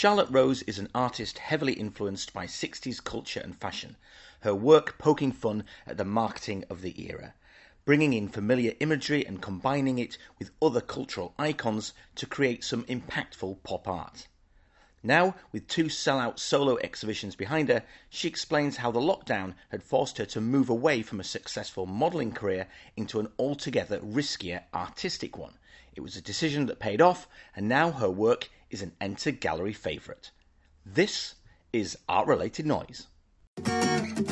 Charlotte Rose is an artist heavily influenced by 60s culture and fashion, her work poking fun at the marketing of the era, bringing in familiar imagery and combining it with other cultural icons to create some impactful pop art. Now, with two sellout solo exhibitions behind her, she explains how the lockdown had forced her to move away from a successful modelling career into an altogether riskier artistic one. It was a decision that paid off, and now her work is an Enter Gallery favourite. This is Art Related Noise.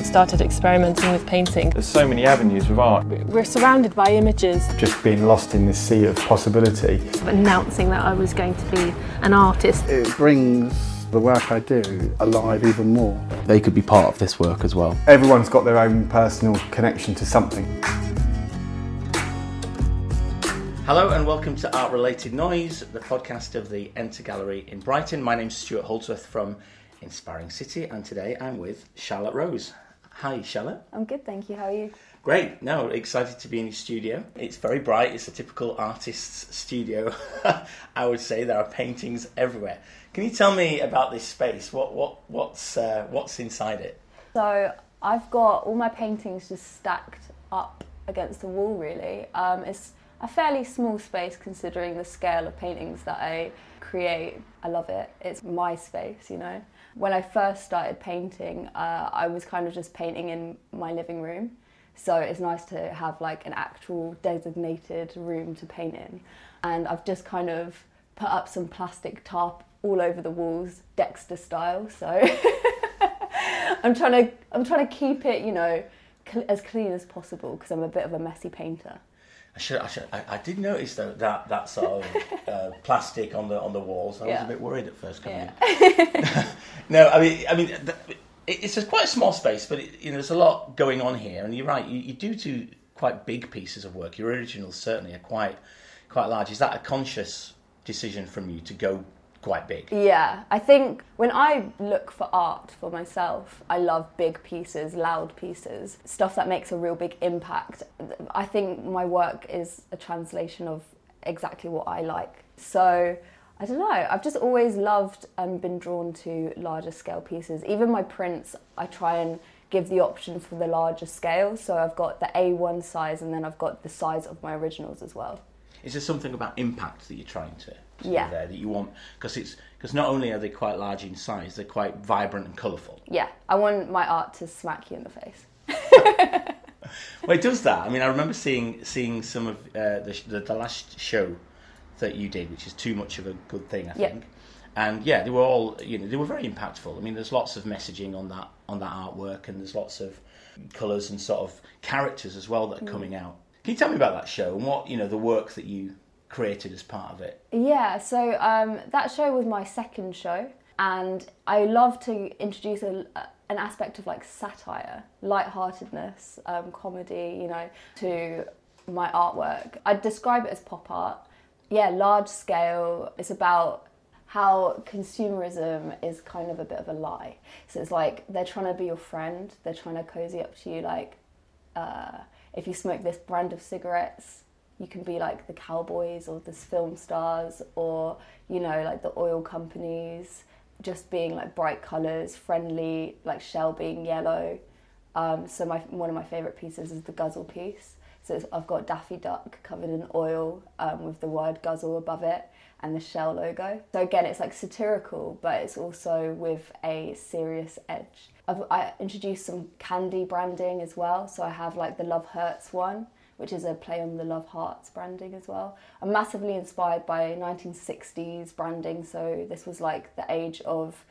started experimenting with painting. There's so many avenues with art. We're surrounded by images, just being lost in this sea of possibility. announcing that I was going to be an artist. It brings the work I do alive even more. they could be part of this work as well. Everyone's got their own personal connection to something. Hello and welcome to Art Related Noise, the podcast of the Enter Gallery in Brighton. My name's Stuart Holdsworth from Inspiring City, and today I'm with Charlotte Rose. Hi, Charlotte. I'm good, thank you. How are you? Great. No, excited to be in your studio. It's very bright. It's a typical artist's studio. I would say there are paintings everywhere. Can you tell me about this space? What what what's uh, what's inside it? So I've got all my paintings just stacked up against the wall. Really, um, it's a fairly small space considering the scale of paintings that I create. I love it. It's my space, you know. When I first started painting, uh, I was kind of just painting in my living room. So it's nice to have like an actual designated room to paint in. And I've just kind of put up some plastic tarp all over the walls, Dexter style. So I'm trying to I'm trying to keep it, you know, cl- as clean as possible because I'm a bit of a messy painter. I should, I, should, I, I did notice though that that sort of uh, plastic on the on the walls. I was a bit worried at first coming Yeah. in. no, I mean, I mean, it's a quite a small space, but it, you know, there's a lot going on here. And you're right, you, you do two quite big pieces of work. Your originals certainly are quite quite large. Is that a conscious decision from you to go quite big? Yeah, I think when I look for art for myself, I love big pieces, loud pieces, stuff that makes a real big impact. I think my work is a translation of exactly what I like. So I don't know, I've just always loved and been drawn to larger scale pieces. Even my prints, I try and give the option for the larger scale. So I've got the A1 size and then I've got the size of my originals as well. Is there something about impact that you're trying to, to do Yeah. there that you want? Because it's because not only are they quite large in size, they're quite vibrant and colourful. Yeah, I want my art to smack you in the face. Well, it does that. I mean, I remember seeing seeing some of uh, the, the the last show that you did, which is too much of a good thing, I Yeah. think. And yeah, they were all you know they were very impactful. I mean, there's lots of messaging on that on that artwork, and there's lots of colours and sort of characters as well that are Mm. coming out. Can you tell me about that show and what you know the work that you created as part of it? Yeah, so um, that show was my second show, and I love to introduce a, an aspect of like satire, lightheartedness, um, comedy, you know, to my artwork. I'd describe it as pop art. Yeah, large scale. It's about how consumerism is kind of a bit of a lie. So it's like they're trying to be your friend, they're trying to cozy up to you, like uh, if you smoke this brand of cigarettes, you can be like the cowboys or the film stars or you know like the oil companies just being like bright colors friendly like shell being yellow. Um, so my one of my favorite pieces is the guzzle piece. So i've got daffy duck covered in oil um, with the word guzzle above it and the shell logo. So again it's like satirical but it's also with a serious edge. I've, i introduced some candy branding as well. So i have like the love hurts one which is a play on the Love Hearts branding as well. I'm massively inspired by 1960s branding, so this was like the age of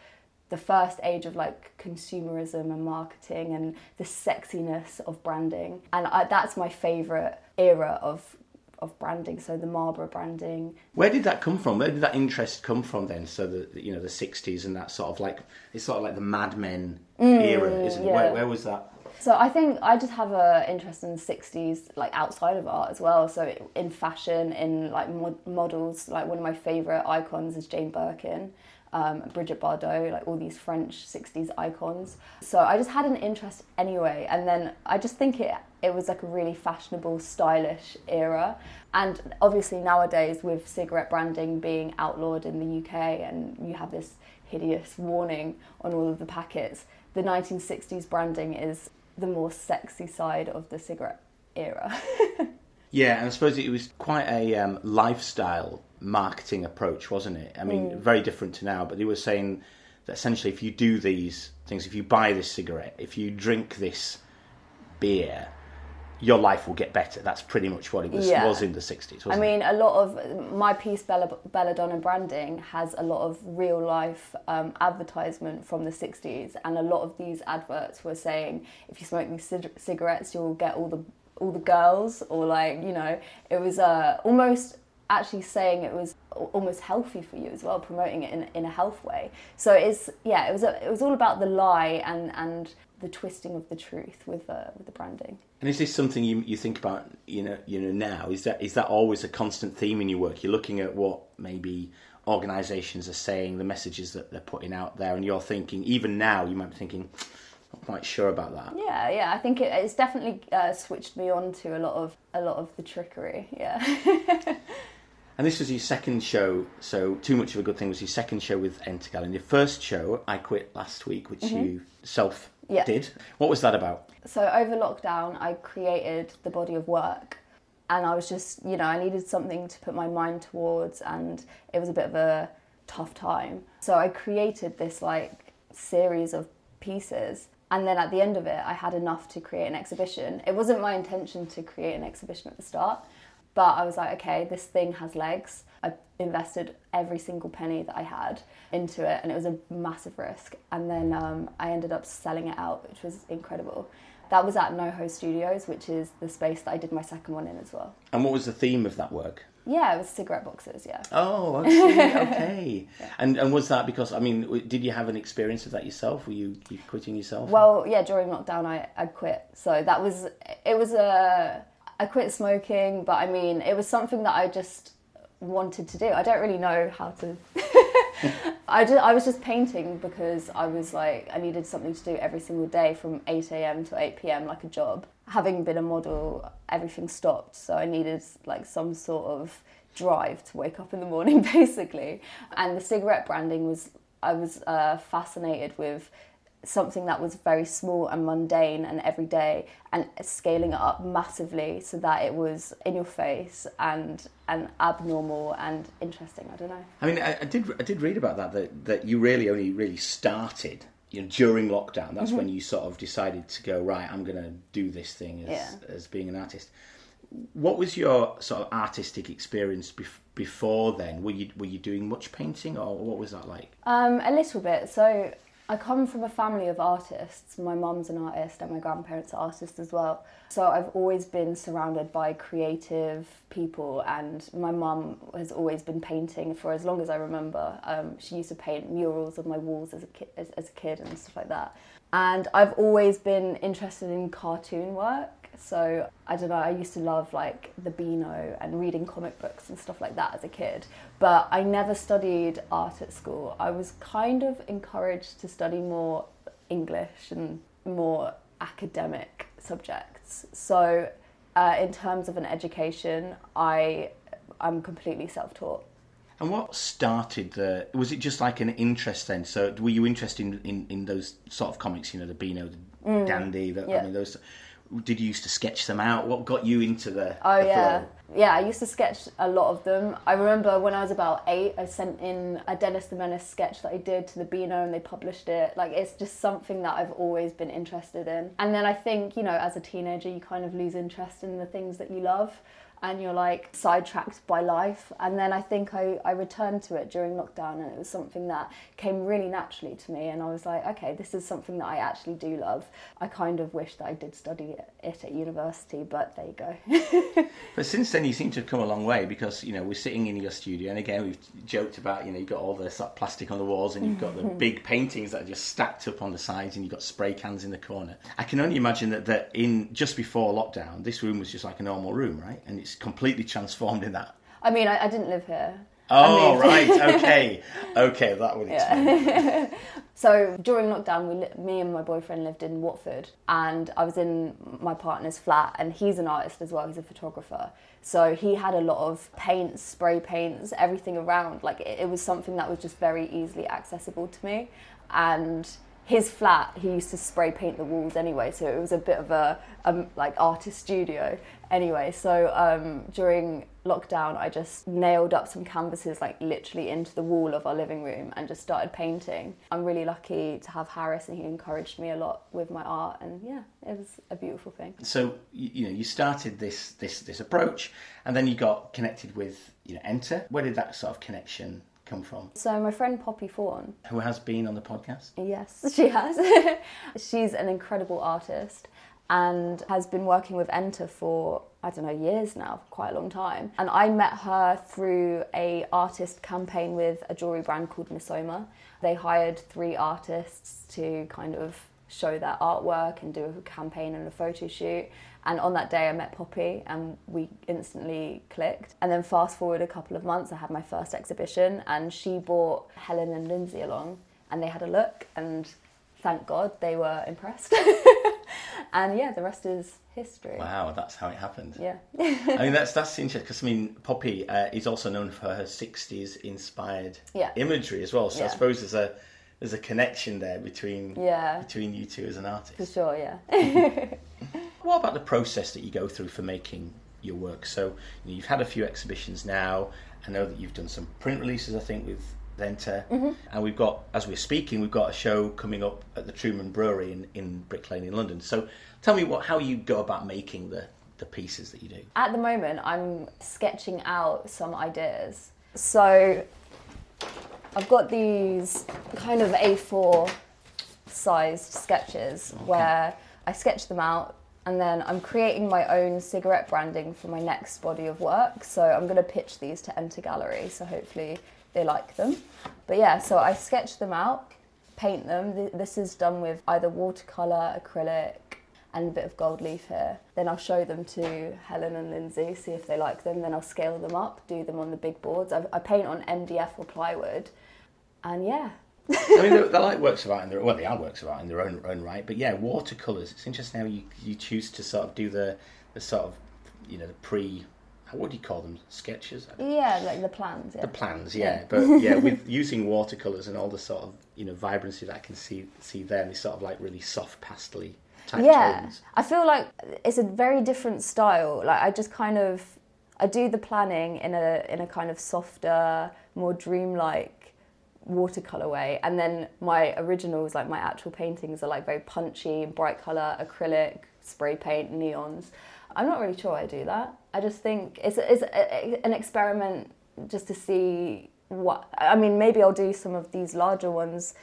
the first age of like consumerism and marketing and the sexiness of branding, and I, that's my favorite era of of branding. So the Marlboro branding. Where did that come from? Where did that interest come from then? So the you know the '60s and that sort of like it's sort of like the Mad Men era, mm, isn't it? yeah. Where, where was that? So I think I just have a interest in the 60s, like outside of art as well. So in fashion, in like mod- models, like one of my favorite icons is Jane Birkin. um, Brigitte Bardot, like all these French 60s icons. So I just had an interest anyway. And then I just think it, it was like a really fashionable, stylish era. And obviously nowadays with cigarette branding being outlawed in the UK and you have this hideous warning on all of the packets, the 1960s branding is the more sexy side of the cigarette era. Yeah, and I suppose it was quite a um, lifestyle marketing approach, wasn't it? I mean, very different to now, but they were saying that essentially if you do these things, if you buy this cigarette, if you drink this beer, your life will get better. That's pretty much what it was, Yeah. was in the 60s, wasn't I it? mean, a lot of my piece, Bella, Belladonna branding, has a lot of real life um, advertisement from the 60s, and a lot of these adverts were saying if you smoke these cig- cigarettes, you'll get all the all the girls, or like you know, it was uh, almost actually saying it was almost healthy for you as well, promoting it in, in a health way. So it's yeah, it was a, it was all about the lie and and the twisting of the truth with uh, with the branding. And is this something you you think about? You know, you know now is that is that always a constant theme in your work? You're looking at what maybe organisations are saying, the messages that they're putting out there, and you're thinking. Even now, you might be thinking, not quite sure about that. Yeah, yeah. I think it, it's definitely uh, switched me on to a lot of a lot of the trickery. Yeah. And this was your second show, so Too Much of a Good Thing was your second show with Entagal. And your first show, I Quit Last Week, which you self Mm-hmm. Yeah. did. What was that about? so over lockdown, I created the body of work, and I was just, you know, I needed something to put my mind towards, and it was a bit of a tough time. So I created this like series of pieces. And then at the end of it, I had enough to create an exhibition. It wasn't my intention to create an exhibition at the start, but I was like, okay, this thing has legs. I invested every single penny that I had into it, and it was a massive risk. And then um, I ended up selling it out, which was incredible. That was at NoHo Studios, which is the space that I did my second one in as well. And what was the theme of that work? Yeah, it was cigarette boxes, yeah. Oh, okay. And and was that because I mean, did you have an experience of that yourself? Were you, you quitting yourself? Well, yeah, during lockdown, I, I quit. So that was, it was a, I quit smoking, but I mean, it was something that I just wanted to do. I don't really know how to. I just, I was just painting because I was like, I needed something to do every single day from 8 a.m. to 8 p.m. like a job. Having been a model, everything stopped, so I needed like some sort of drive to wake up in the morning, basically. And the cigarette branding was, I was uh, fascinated with something that was very small and mundane and everyday and scaling it up massively so that it was in your face and and abnormal and interesting i don't know I mean, I, I did I did read about that, that that you really only really started you know during lockdown. That's Mm-hmm. when you sort of decided to go right. I'm going to do this thing as Yeah. as being an artist. What was your sort of artistic experience bef- before then? Were you were you doing much painting, or what was that like? Um, a little bit. So I come from a family of artists. My mum's an artist and my grandparents are artists as well. So I've always been surrounded by creative people and my mum has always been painting for as long as I remember. Um, she used to paint murals on my walls as a, ki- as, as a kid and stuff like that. And I've always been interested in cartoon work. So I don't know, I used to love like the Beano and reading comic books and stuff like that as a kid. But I never studied art at school. I was kind of encouraged to study more English and more academic subjects. So uh, in terms of an education, I I'm completely self-taught. And what started the? Was it just like an interest then? So were you interested in, in, in those sort of comics? You know, the Beano, the Dandy. The, I Mm. mean, those. Did you used to sketch them out? What got you into the? Oh the yeah, flow? yeah. I used to sketch a lot of them. I remember when I was about eight, I sent in a Dennis the Menace sketch that I did to the Beano, and they published it. Like it's just something that I've always been interested in. And then I think you know, as a teenager, you kind of lose interest in the things that you love. And you're like sidetracked by life. And then I think I, I returned to it during lockdown, and it was something that came really naturally to me. And I was like, okay, this is something that I actually do love. I kind of wish that I did study it at university, but there you go. But since then, you seem to have come a long way because you know we're sitting in your studio, and again we've joked about you know you've got all this of plastic on the walls, and you've got the big paintings that are just stacked up on the sides, and you've got spray cans in the corner. I can only imagine that that in just before lockdown, this room was just like a normal room, right? And it's completely transformed in that. I mean, I, I didn't live here. Oh, right. Okay. Okay, that would explain. So during lockdown, we li- me and my boyfriend lived in Watford, and I was in my partner's flat, and he's an artist as well. He's a photographer, so he had a lot of paints, spray paints, everything around. Like it, it was something that was just very easily accessible to me, and his flat he used to spray paint the walls anyway so it was a bit of a um, like artist studio. Anyway so um, during lockdown i just nailed up some canvases like literally into the wall of our living room and just started painting. I'm really lucky to have harris and he encouraged me a lot with my art and yeah it was a beautiful thing. So you, you know, you started this this this approach, and then you got connected with you know Enter. Where did that sort of connection come from? so my friend poppy fawn Who has been on the podcast? Yes, she has. She's an incredible artist and has been working with Enter for I don't know years now, quite a long time. And I met her through a artist campaign with a jewelry brand called Missoma. They hired three artists to kind of show their artwork and do a campaign and a photo shoot. And on that day, I met Poppy and we instantly clicked. And then, fast forward a couple of months, I had my first exhibition, and she brought Helen and Lindsay along, and they had a look, and thank God they were impressed. and yeah, the rest is history. Wow, that's how it happened. Yeah. I mean, that's that's interesting because I mean, Poppy uh, is also known for her '60s inspired Yeah. imagery as well. So I suppose there's a there's a connection there between Yeah. between you two as an artist. For sure, yeah. What about the process that you go through for making your work? So you know, you've had a few exhibitions now. I know that you've done some print releases, I think, with Enter, Mm-hmm. and we've got, as we're speaking, we've got a show coming up at the Truman Brewery in, in Brick Lane in London. So tell me what how you go about making the the pieces that you do. At the moment, I'm sketching out some ideas. So I've got these kind of A4 sized sketches where I sketch them out and then I'm creating my own cigarette branding for my next body of work. So I'm going to pitch these to Enter Gallery, so hopefully they like them. But yeah, so I sketch them out, paint them. This is done with either watercolor, acrylic, and a bit of gold leaf here. Then I'll show them to Helen and Lindsay, see if they like them. Then I'll scale them up, do them on the big boards. I paint on MDF or plywood, and yeah, I mean, they're, they're like works of art in their well, they are works of art in their own own right. But yeah, watercolors. It's interesting how you you choose to sort of do the the sort of you know the pre. What do you call them? Sketches. Yeah, like the plans. Yeah. the plans, yeah. But yeah, with using watercolors and all the sort of you know vibrancy that I can see see there, and these sort of like really soft pastely type yeah tones. i feel like it's a very different style like i just kind of i do the planning in a in a kind of softer more dreamlike watercolor way. And then my originals like my actual paintings are like very punchy bright color acrylic spray paint neons. I'm not really sure i do that. I just think it's, it's a, an experiment just to see what i mean maybe i'll do some of these larger ones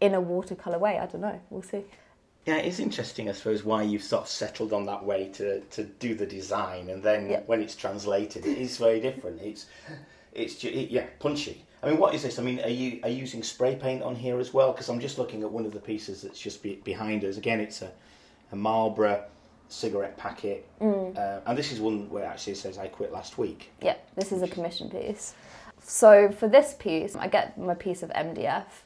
in a watercolor way. I don't know. We'll see. Yeah, it's interesting, I suppose, why you've sort of settled on that way to, to do the design, and then Yeah. when it's translated, it is very different. It's it's yeah punchy. I mean, what is this? I mean, are you are you using spray paint on here as well? Because I'm just looking at one of the pieces that's just be, behind us. Again, it's a a Marlboro cigarette packet, Mm. uh, and this is one where it actually says "I quit last week." Yeah, this is a commission piece. So for this piece, I get my piece of MDF,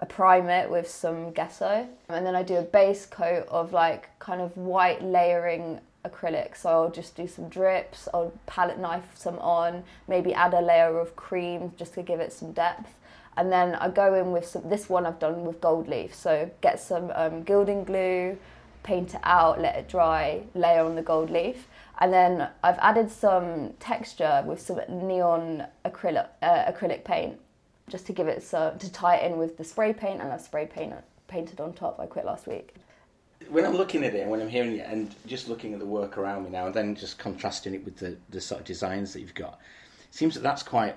I prime it with some gesso, and then I do a base coat of like kind of white layering acrylic. So I'll just do some drips, I'll palette knife some on, maybe add a layer of cream just to give it some depth. And then I go in with some, this one I've done with gold leaf. So get some um, gilding glue, paint it out, let it dry, layer on the gold leaf. And then I've added some texture with some neon acrylic, uh, acrylic paint just to give it so, to tie it in with the spray paint and I've spray paint painted on top. I quit last week. When I'm looking at it and when I'm hearing it and just looking at the work around me now and then just contrasting it with the, the sort of designs that you've got, it seems that that's quite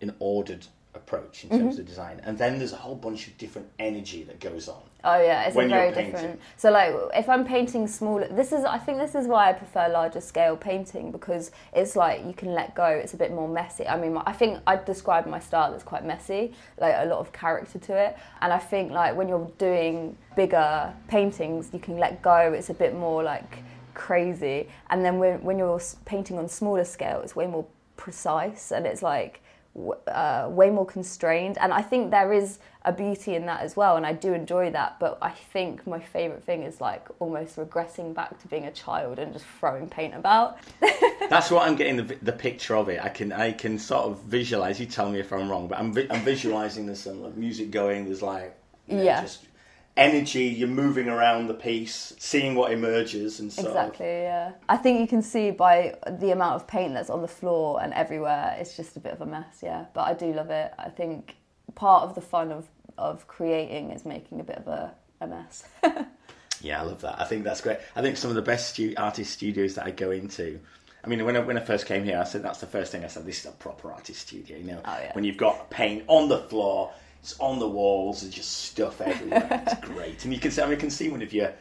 an ordered approach in terms Mm-hmm. of design. And then there's a whole bunch of different energy that goes on. Oh yeah, it's When a you're very different. So like, if I'm painting smaller, this is I think this is why I prefer larger scale painting because it's like you can let go. It's a bit more messy. I mean, I think I'd describe my style as quite messy, like a lot of character to it. And I think like when you're doing bigger paintings, you can let go. It's a bit more like crazy. And then when when you're painting on smaller scale, it's way more precise and it's like uh, way more constrained. And I think there is a beauty in that as well, and I do enjoy that. But I think my favourite thing is like almost regressing back to being a child and just throwing paint about. That's what I'm getting the, the picture of it. I can I can sort of visualize. You tell me if I'm wrong, but I'm vi- I'm visualizing this and like, music going. There's like you know, Yeah. just energy. You're moving around the piece, seeing what emerges, and so Exactly, yeah. I think you can see by the amount of paint that's on the floor and everywhere, it's just a bit of a mess, yeah. But I do love it. I think part of the fun of, of creating is making a bit of a, a mess. Yeah, I love that. I think that's great. I think some of the best stu- artist studios that I go into. I mean, when I, when I first came here, I said that's the first thing I said. This is a proper artist studio. You know, Oh, yeah. when you've got paint on the floor, it's on the walls, there's just stuff everywhere. it's great, and you can see. I mean, you can see one of your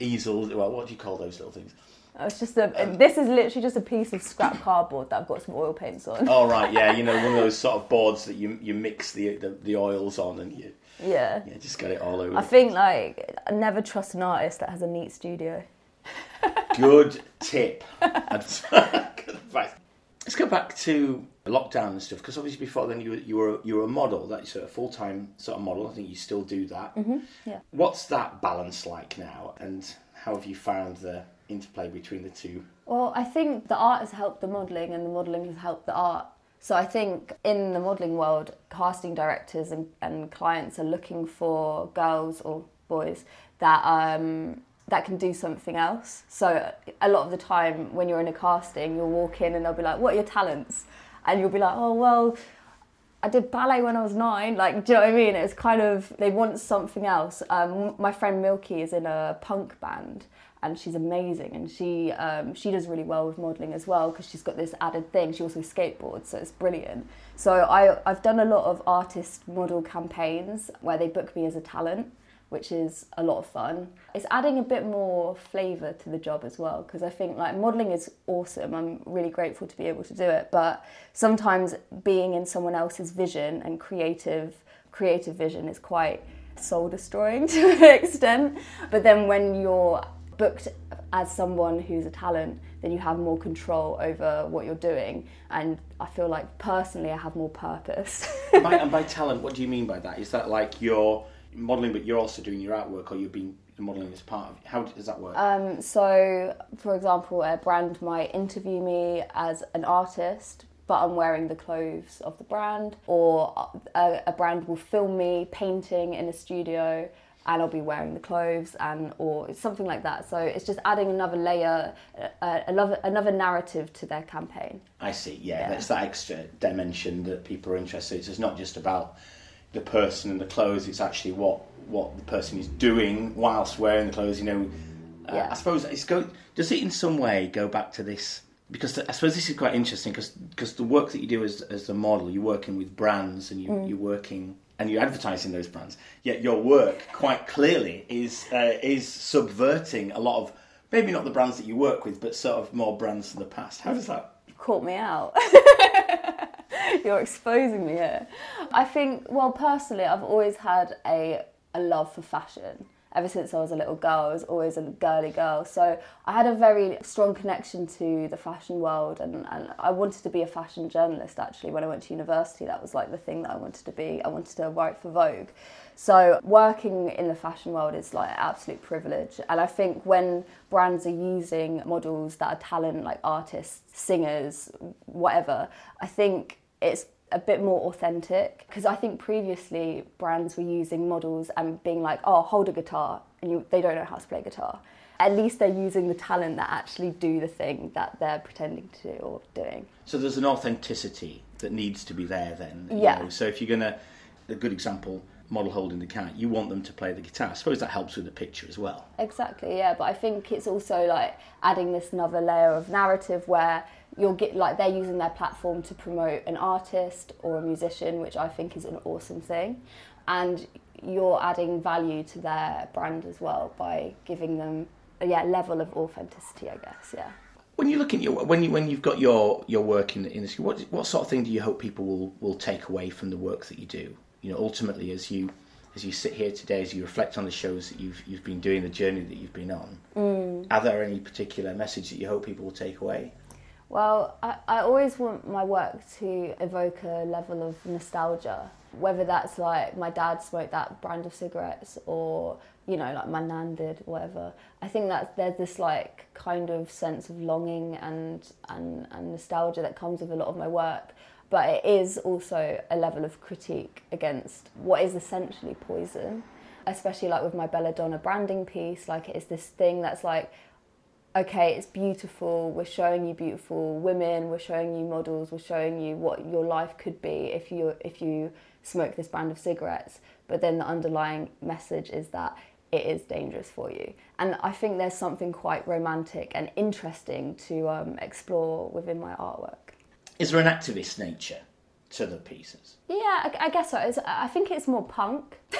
easels. Well, what do you call those little things? Oh, it's just a, uh, this is literally just a piece of scrap cardboard that I've got some oil paints on. Oh right, yeah, you know, one of those sort of boards that you you mix the the, the oils on, and you Yeah. yeah, just got it all over. I think like I never trust an artist that has a neat studio. Good tip. Advice. Let's go back to lockdown and stuff because obviously before then you were you were you were a model. That's a full time sort of model. I think you still do that. Mm-hmm, yeah. What's that balance like now, and how have you found the interplay between the two? Well, I think the art has helped the modelling and the modelling has helped the art. So I think in the modelling world, casting directors and, and clients are looking for girls or boys that um, that can do something else. So a lot of the time when you're in a casting, you'll walk in and they'll be like, "What are your talents?" And you'll be like, "Oh well, I did ballet when I was nine. Like, do you know what I mean? It's kind of they want something else. Um, my friend Milky is in a punk band, and she's amazing, and she um, she does really well with modelling as well because she's got this added thing. She also skateboards, so it's brilliant. So I I've done a lot of artist model campaigns where they book me as a talent which is a lot of fun. It's adding a bit more flavour to the job as well because I think like modelling is awesome. I'm really grateful to be able to do it, but sometimes being in someone else's vision and creative creative vision is quite soul destroying to an extent. But then when you're booked as someone who's a talent, then you have more control over what you're doing. And I feel like personally, I have more purpose. by, and by talent, what do you mean by that? Is that like you're modelling, but you're also doing your artwork, or you're being modelling as part of? How does that work? Um, so, for example, a brand might interview me as an artist, but I'm wearing the clothes of the brand, or a, a brand will film me painting in a studio. And I'll be wearing the clothes, and or something like that. So it's just adding another layer, uh, another another narrative to their campaign. I see. Yeah, Yeah. that's that extra dimension that people are interested. in. It's not just about the person and the clothes. It's actually what what the person is doing whilst wearing the clothes. You know, uh, Yeah. I suppose it's go. Does it in some way go back to this? Because I suppose this is quite interesting because because the work that you do as as the model, you're working with brands and you, Mm. you're working and you're advertising those brands. Yet your work quite clearly is uh, is subverting a lot of maybe not the brands that you work with, but sort of more brands from the past. How does that caught me out. You're exposing me here. I think, well, personally, I've always had a, a love for fashion. Ever since I was a little girl, I was always a girly girl. So I had a very strong connection to the fashion world, and, and I wanted to be a fashion journalist actually when I went to university. That was like the thing that I wanted to be. I wanted to write for Vogue. So working in the fashion world is like an absolute privilege. And I think when brands are using models that are talent, like artists, singers, whatever, I think it's a bit more authentic because I think previously brands were using models and being like, oh, hold a guitar, and you, they don't know how to play guitar. At least they're using the talent that actually do the thing that they're pretending to do or doing. So there's an authenticity that needs to be there then. Yeah. know. So if you're gonna, a good example, model holding the cat, you want them to play the guitar. I suppose that helps with the picture as well. Exactly, yeah. But I think it's also like adding this another layer of narrative where you'll get like they're using their platform to promote an artist or a musician, which I think is an awesome thing, and you're adding value to their brand as well by giving them a yeah level of authenticity, I guess. Yeah. When you look at your when you when you've got your your work in the industry, what what sort of thing do you hope people will will take away from the work that you do? You know, ultimately, as you as you sit here today, as you reflect on the shows that you've you've been doing, the journey that you've been on, mm. are there any particular message that you hope people will take away? Well, I, I always want my work to evoke a level of nostalgia, whether that's like my dad smoked that brand of cigarettes or, you know, like my nan did, whatever. I think that there's this like kind of sense of longing and, and, and nostalgia that comes with a lot of my work. But it is also a level of critique against what is essentially poison, especially like with my Belladonna branding piece. Like, it is this thing that's like, okay, it's beautiful, we're showing you beautiful women, we're showing you models, we're showing you what your life could be if you if you smoke this brand of cigarettes. But then the underlying message is that it is dangerous for you. And I think there's something quite romantic and interesting to um, explore within my artwork. Is there an activist nature to the pieces? Yeah, I, I guess so. It's, I think it's more punk.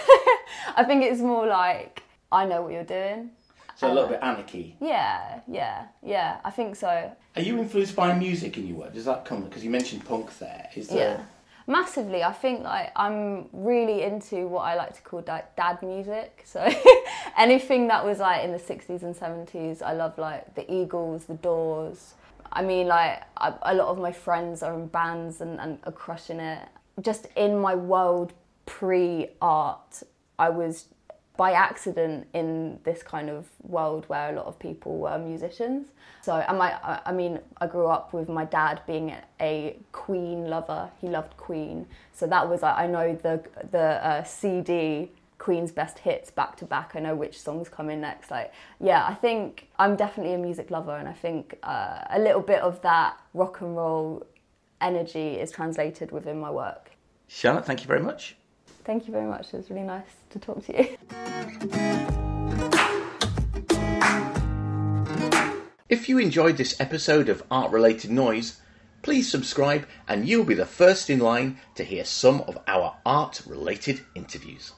I think it's more like, I know what you're doing. So a little uh, bit anarchy. Yeah, yeah, yeah, I think so. Are you influenced by music in your work? Does that come because you mentioned punk there? Is there? Yeah. Massively, I think like I'm really into what I like to call like dad music. So anything that was like in the 60s and 70s, I love like the Eagles, the Doors. I mean, like I, a lot of my friends are in bands and, and are crushing it. Just in my world pre art, I was by accident in this kind of world where a lot of people were musicians. So, and my, I mean, I grew up with my dad being a Queen lover. He loved Queen, so that was I know the the uh, CD Queen's best hits back to back. I know which songs come in next. Like, yeah, I think I'm definitely a music lover, and I think uh, a little bit of that rock and roll energy is translated within my work. Charlotte, thank you very much. Thank you very much. It was really nice to talk to you. If you enjoyed this episode of Art Related Noise, please subscribe and you'll be the first in line to hear some of our art related interviews.